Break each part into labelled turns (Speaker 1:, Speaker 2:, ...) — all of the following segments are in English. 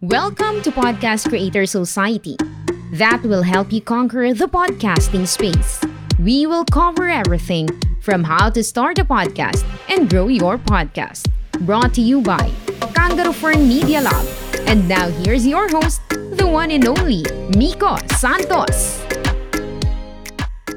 Speaker 1: Welcome to Podcast Creator Society. That will help you conquer the podcasting space. We will cover everything from how to start a podcast and grow your podcast. Brought to you by Kangaroo Firm Media Lab. And now here's your host, the one and only Miko Santos.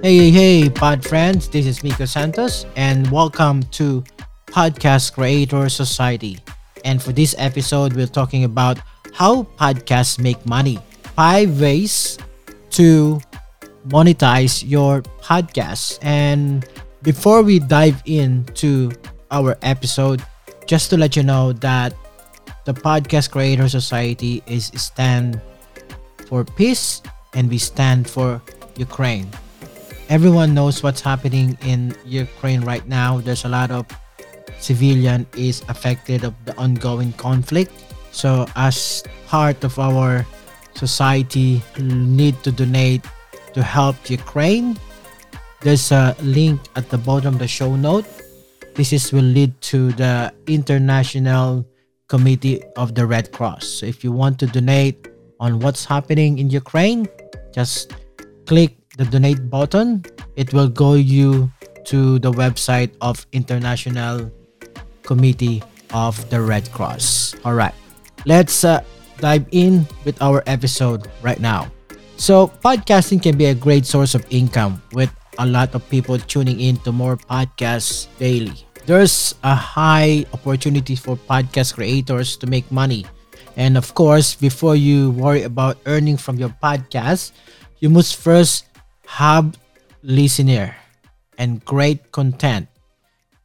Speaker 2: Hey, hey, hey, pod friends. This is Miko Santos, and welcome to Podcast Creator Society. And for this episode, we're talking about how podcasts make money. Five ways to monetize your podcast. And before we dive into our episode, just to let you know that the Podcast Creator Society is stand for peace and we stand for Ukraine. Everyone knows what's happening in Ukraine right now. There's a lot of civilian is affected of the ongoing conflict. So as part of our society need to donate to help Ukraine, there's a link at the bottom of the show note. This is will lead to the International Committee of the Red Cross. So if you want to donate on what's happening in Ukraine, just click the donate button. It will go you to the website of International Committee of the Red Cross. All right, let's uh, dive in with our episode right now. So, podcasting can be a great source of income with a lot of people tuning in to more podcasts daily. There's a high opportunity for podcast creators to make money. And of course, before you worry about earning from your podcast, you must first have listener and great content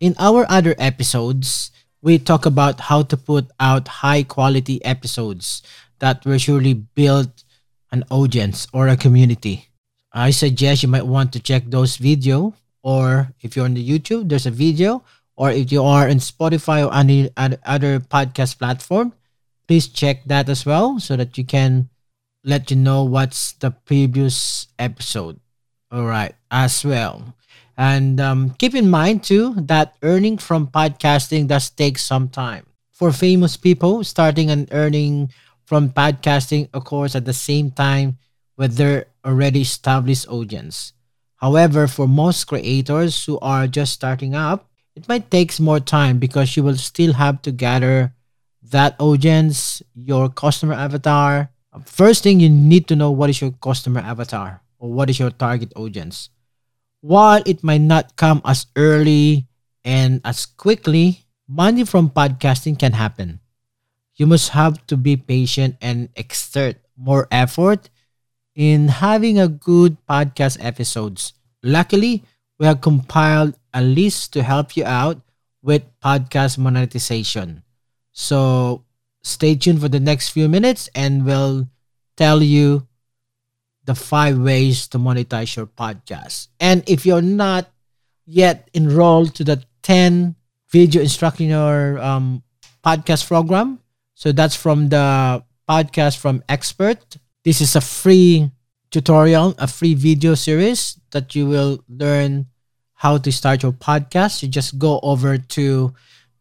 Speaker 2: in our other episodes, we talk about how to put out high quality episodes that will surely build an audience or a community. I suggest you might want to check those video or if you're on the YouTube, there's a video or if you are in Spotify or any other podcast platform, please check that as well so that you can let you know what's the previous episode. All right, as well. And um, keep in mind too that earning from podcasting does take some time. For famous people, starting and earning from podcasting occurs at the same time with their already established audience. However, for most creators who are just starting up, it might take more time because you will still have to gather that audience, your customer avatar. First thing you need to know what is your customer avatar or what is your target audience. While it might not come as early and as quickly, money from podcasting can happen. You must have to be patient and exert more effort in having a good podcast episodes. Luckily, we have compiled a list to help you out with podcast monetization. So stay tuned for the next few minutes and we'll tell you the five ways to monetize your podcast. And if you're not yet enrolled to the 10 video instructor um, podcast program, so that's from the podcast from Expert. This is a free tutorial, a free video series that you will learn how to start your podcast. You just go over to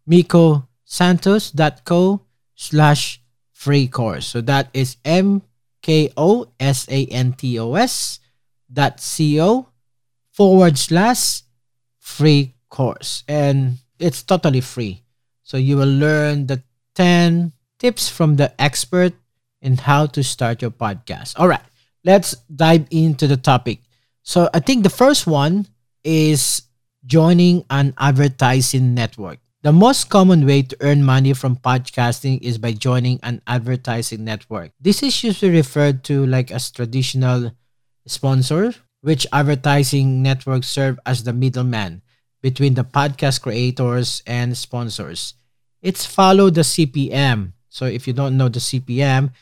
Speaker 2: mikosantos.co slash free course. So that is M K O S A N T O S dot C O forward slash free course. And it's totally free. So you will learn the 10 tips from the expert in how to start your podcast. All right, let's dive into the topic. So I think the first one is joining an advertising network. The most common way to earn money from podcasting is by joining an advertising network. This is usually referred to like as traditional sponsor, which advertising networks serve as the middleman between the podcast creators and sponsors. It's follow the CPM. So if you don't know the CPM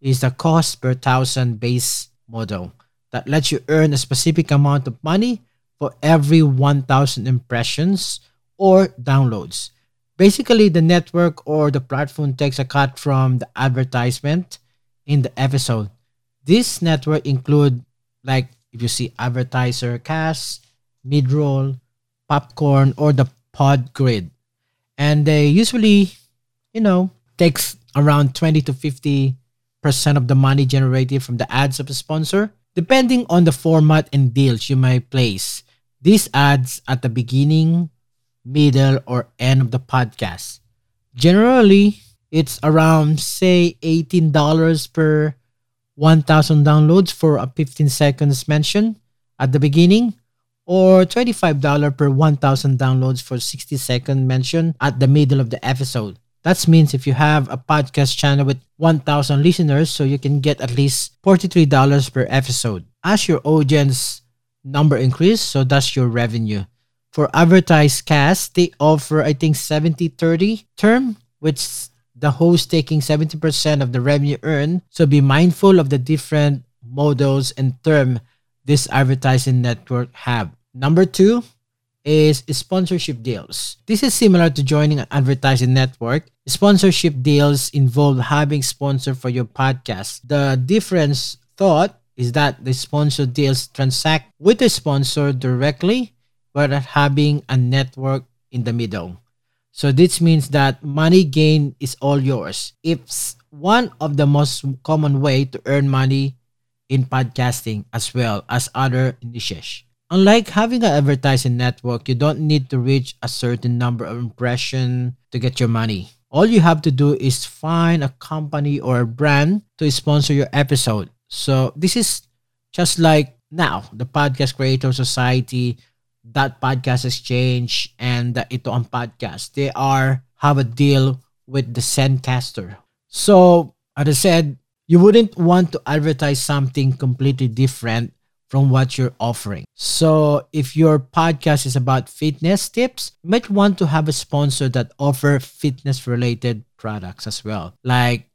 Speaker 2: is the cost per thousand base model that lets you earn a specific amount of money for every 1000 impressions or downloads. Basically, the network or the platform takes a cut from the advertisement in the episode. This network include like if you see AdvertiseCast, mid-roll, Podcorn, or the Podgrid. And they usually, you know, takes around 20 to 50 percent of the money generated from the ads of a sponsor, depending on the format and deals you may place these ads at the beginning, middle, or end of the podcast. Generally, it's around, say, $18 per 1,000 downloads for a 15 seconds mention at the beginning, or $25 per 1,000 downloads for 60 second mention at the middle of the episode. That means if you have a podcast channel with 1,000 listeners, so you can get at least $43 per episode. As your audience number increase, so does your revenue. For AdvertiseCast, they offer I think 70-30 term, which the host taking 70% of the revenue earned. So be mindful of the different models and term this advertising network have. Number two is sponsorship deals. This is similar to joining an advertising network. Sponsorship deals involve having sponsor for your podcast. The difference thought is that the sponsor deals transact with the sponsor directly without having a network in the middle. So this means that money gain is all yours. It's one of the most common way to earn money in podcasting as well as other niches. Unlike having an advertising network, you don't need to reach a certain number of impression to get your money. All you have to do is find a company or a brand to sponsor your episode. So this is just like now, the Podcast Creator Society, that Podcast Exchange, and Ito Ang Podcast. They are have a deal with the Zencastr. So, as I said, you wouldn't want to advertise something completely different from what you're offering. So, if your podcast is about fitness tips, you might want to have a sponsor that offer fitness related products as well. Like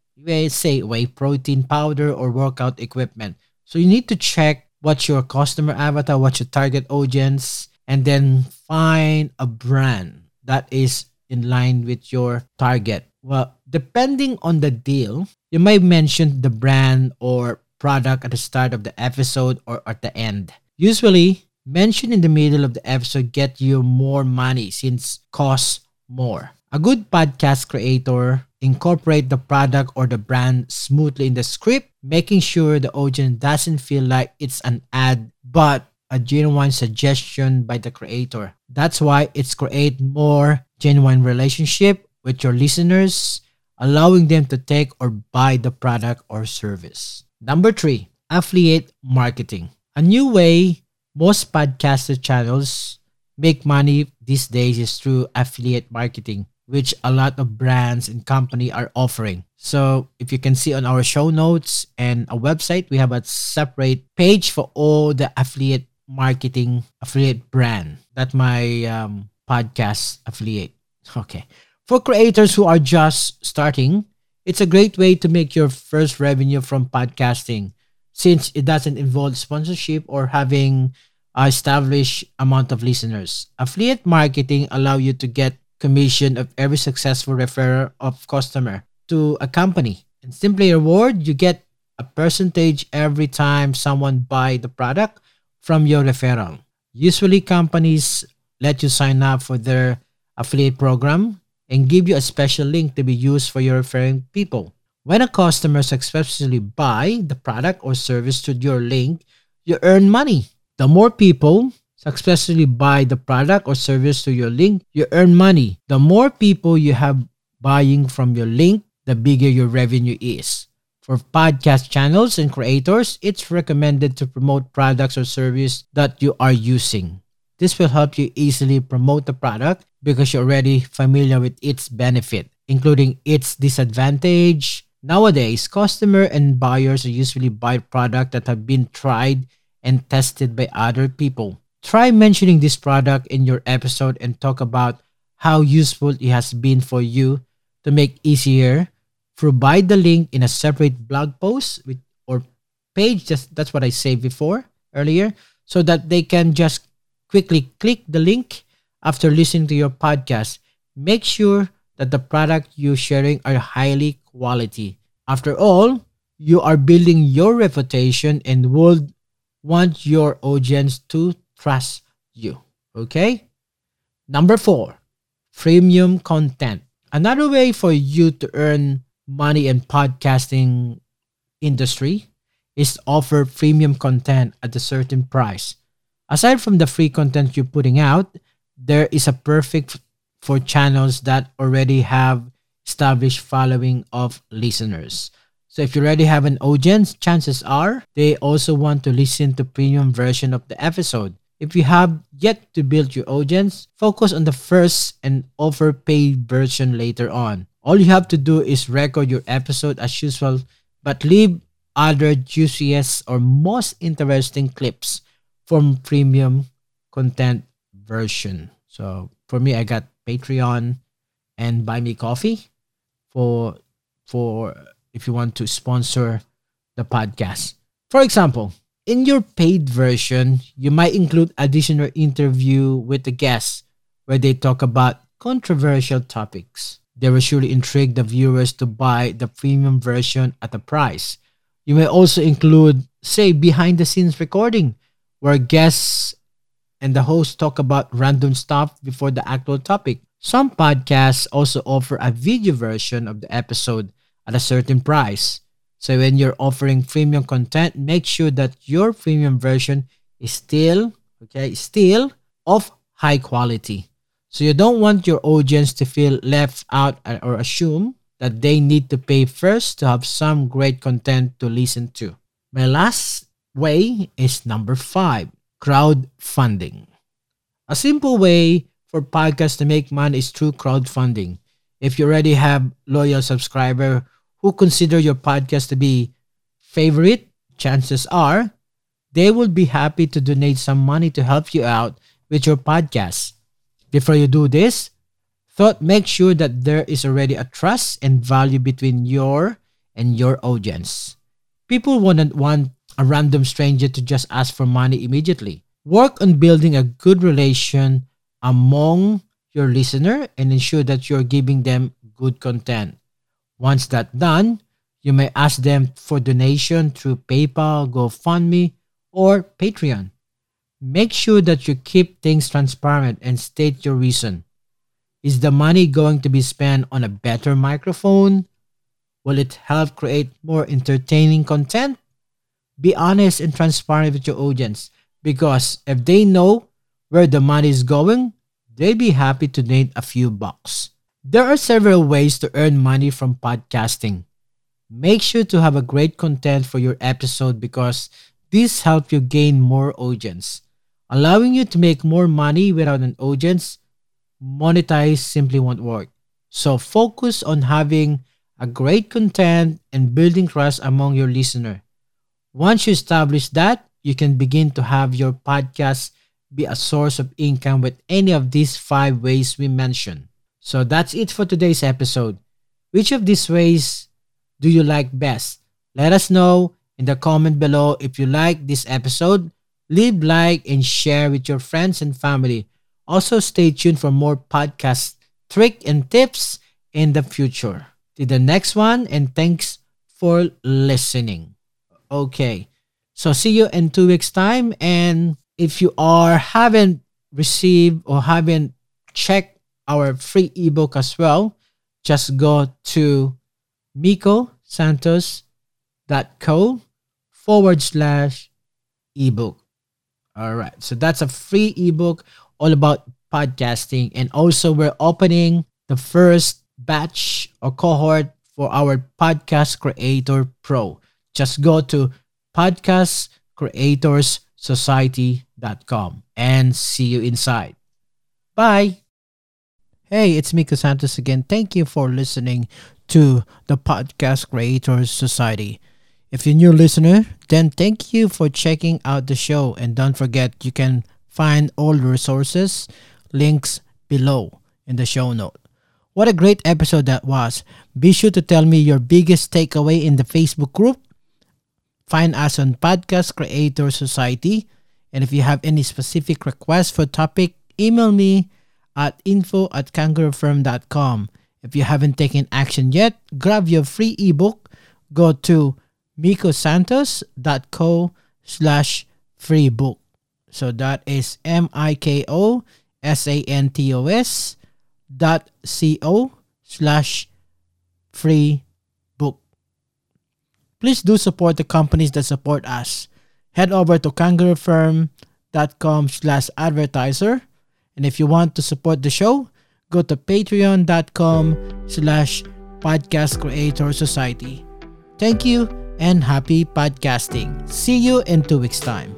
Speaker 2: say whey protein powder or workout equipment. So you need to check what's your customer avatar, what's your target audience, and then find a brand that is in line with your target. Well, depending on the deal, you might mention the brand or product at the start of the episode or at the end. Usually, mention in the middle of the episode get you more money since costs more. A good podcast creator incorporate the product or the brand smoothly in the script, making sure the audience doesn't feel like it's an ad but a genuine suggestion by the creator. That's why it's create more genuine relationship with your listeners, allowing them to take or buy the product or service. Number three, affiliate marketing. A new way most podcaster channels make money these days is through affiliate marketing which a lot of brands and company are offering. So if you can see on our show notes and a website, we have a separate page for all the affiliate marketing affiliate brand. That my um, podcast affiliate. Okay. For creators who are just starting, it's a great way to make your first revenue from podcasting since it doesn't involve sponsorship or having a established amount of listeners. Affiliate marketing allow you to get commission of every successful referral of customer to a company. And simply reward, you get a percentage every time someone buy the product from your referral. Usually companies let you sign up for their affiliate program and give you a special link to be used for your referring people. When a customer successfully buy the product or service through your link, you earn money. The more people successfully buy the product or service through your link, you earn money. The more people you have buying from your link, the bigger your revenue is. For podcast channels and creators, it's recommended to promote products or service that you are using. This will help you easily promote the product because you're already familiar with its benefit, including its disadvantage. Nowadays, customer and buyers usually buy products that have been tried and tested by other people. Try mentioning this product in your episode and talk about how useful it has been for you to make easier. Provide the link in a separate blog post with, or page. Just that's what I said before earlier, so that they can just quickly click the link after listening to your podcast. Make sure that the product you're sharing are highly quality. After all, you are building your reputation and would want your audience to trust you. Okay? Number four, freemium content. Another way for you to earn money and podcasting industry is offer premium content at a certain price. Aside from the free content you're putting out, there is a perfect for channels that already have established following of listeners. So if you already have an audience, chances are they also want to listen to premium version of the episode. If you have yet to build your audience, focus on the first and offer paid version later on. All you have to do is record your episode as usual, but leave other juiciest or most interesting clips from premium content version. So for me, I got Patreon and Buy Me Coffee for for if you want to sponsor the podcast. For example, in your paid version, you might include additional interview with the guests where they talk about controversial topics. They will surely intrigue the viewers to buy the premium version at a price. You may also include, say, behind the scenes recording, where guests and the host talk about random stuff before the actual topic. Some podcasts also offer a video version of the episode at a certain price. So when you're offering premium content, make sure that your premium version is still, okay, still of high quality. So you don't want your audience to feel left out or assume that they need to pay first to have some great content to listen to. My last way is number five, crowdfunding. A simple way for podcasts to make money is through crowdfunding. If you already have loyal subscriber who consider your podcast to be favorite, chances are they will be happy to donate some money to help you out with your podcast. Before you do this, thought make sure that there is already a trust and value between your and your audience. People wouldn't want a random stranger to just ask for money immediately. Work on building a good relation among your listener and ensure that you're giving them good content. Once that's done, you may ask them for donation through PayPal, GoFundMe, or Patreon. Make sure that you keep things transparent and state your reason. Is the money going to be spent on a better microphone? Will it help create more entertaining content? Be honest and transparent with your audience because if they know where the money is going, they'd be happy to donate a few bucks. There are several ways to earn money from podcasting. Make sure to have a great content for your episode because this helps you gain more audience. Allowing you to make more money without an audience, monetize simply won't work. So focus on having a great content and building trust among your listener. Once you establish that, you can begin to have your podcast be a source of income with any of these five ways we mentioned. So that's it for today's episode. Which of these ways do you like best? Let us know in the comment below if you like this episode. Leave like and share with your friends and family. Also stay tuned for more podcast trick and tips in the future. To the next one and thanks for listening. Okay. So see you in 2 weeks time and if you are haven't received or haven't checked our free ebook as well, just go to mikosantos.co forward slash ebook. All right. So that's a free ebook all about podcasting. And also, we're opening the first batch or cohort for our Podcast Creator Pro. Just go to podcastcreatorssociety.com and see you inside. Bye. Hey, it's Miko Santos again. Thank you for listening to the Podcast Creators Society. If you're a new listener, then thank you for checking out the show. And don't forget, you can find all the resources, links below in the show note. What a great episode that was. Be sure to tell me your biggest takeaway in the Facebook group. Find us on Podcast Creator Society. And if you have any specific requests for topic, email me at info at kangaroofirm.com. If you haven't taken action yet, grab your free ebook. Go to mikosantos.co slash free book. So that is M-I-K-O-S-A-N-T-O-S dot C-O slash free book. please do support the companies that support us. Head over to kangaroofirm.com slash advertiser. And if you want to support the show, go to patreon.com slash podcast creator society. Thank you and happy podcasting. See you in two weeks' time.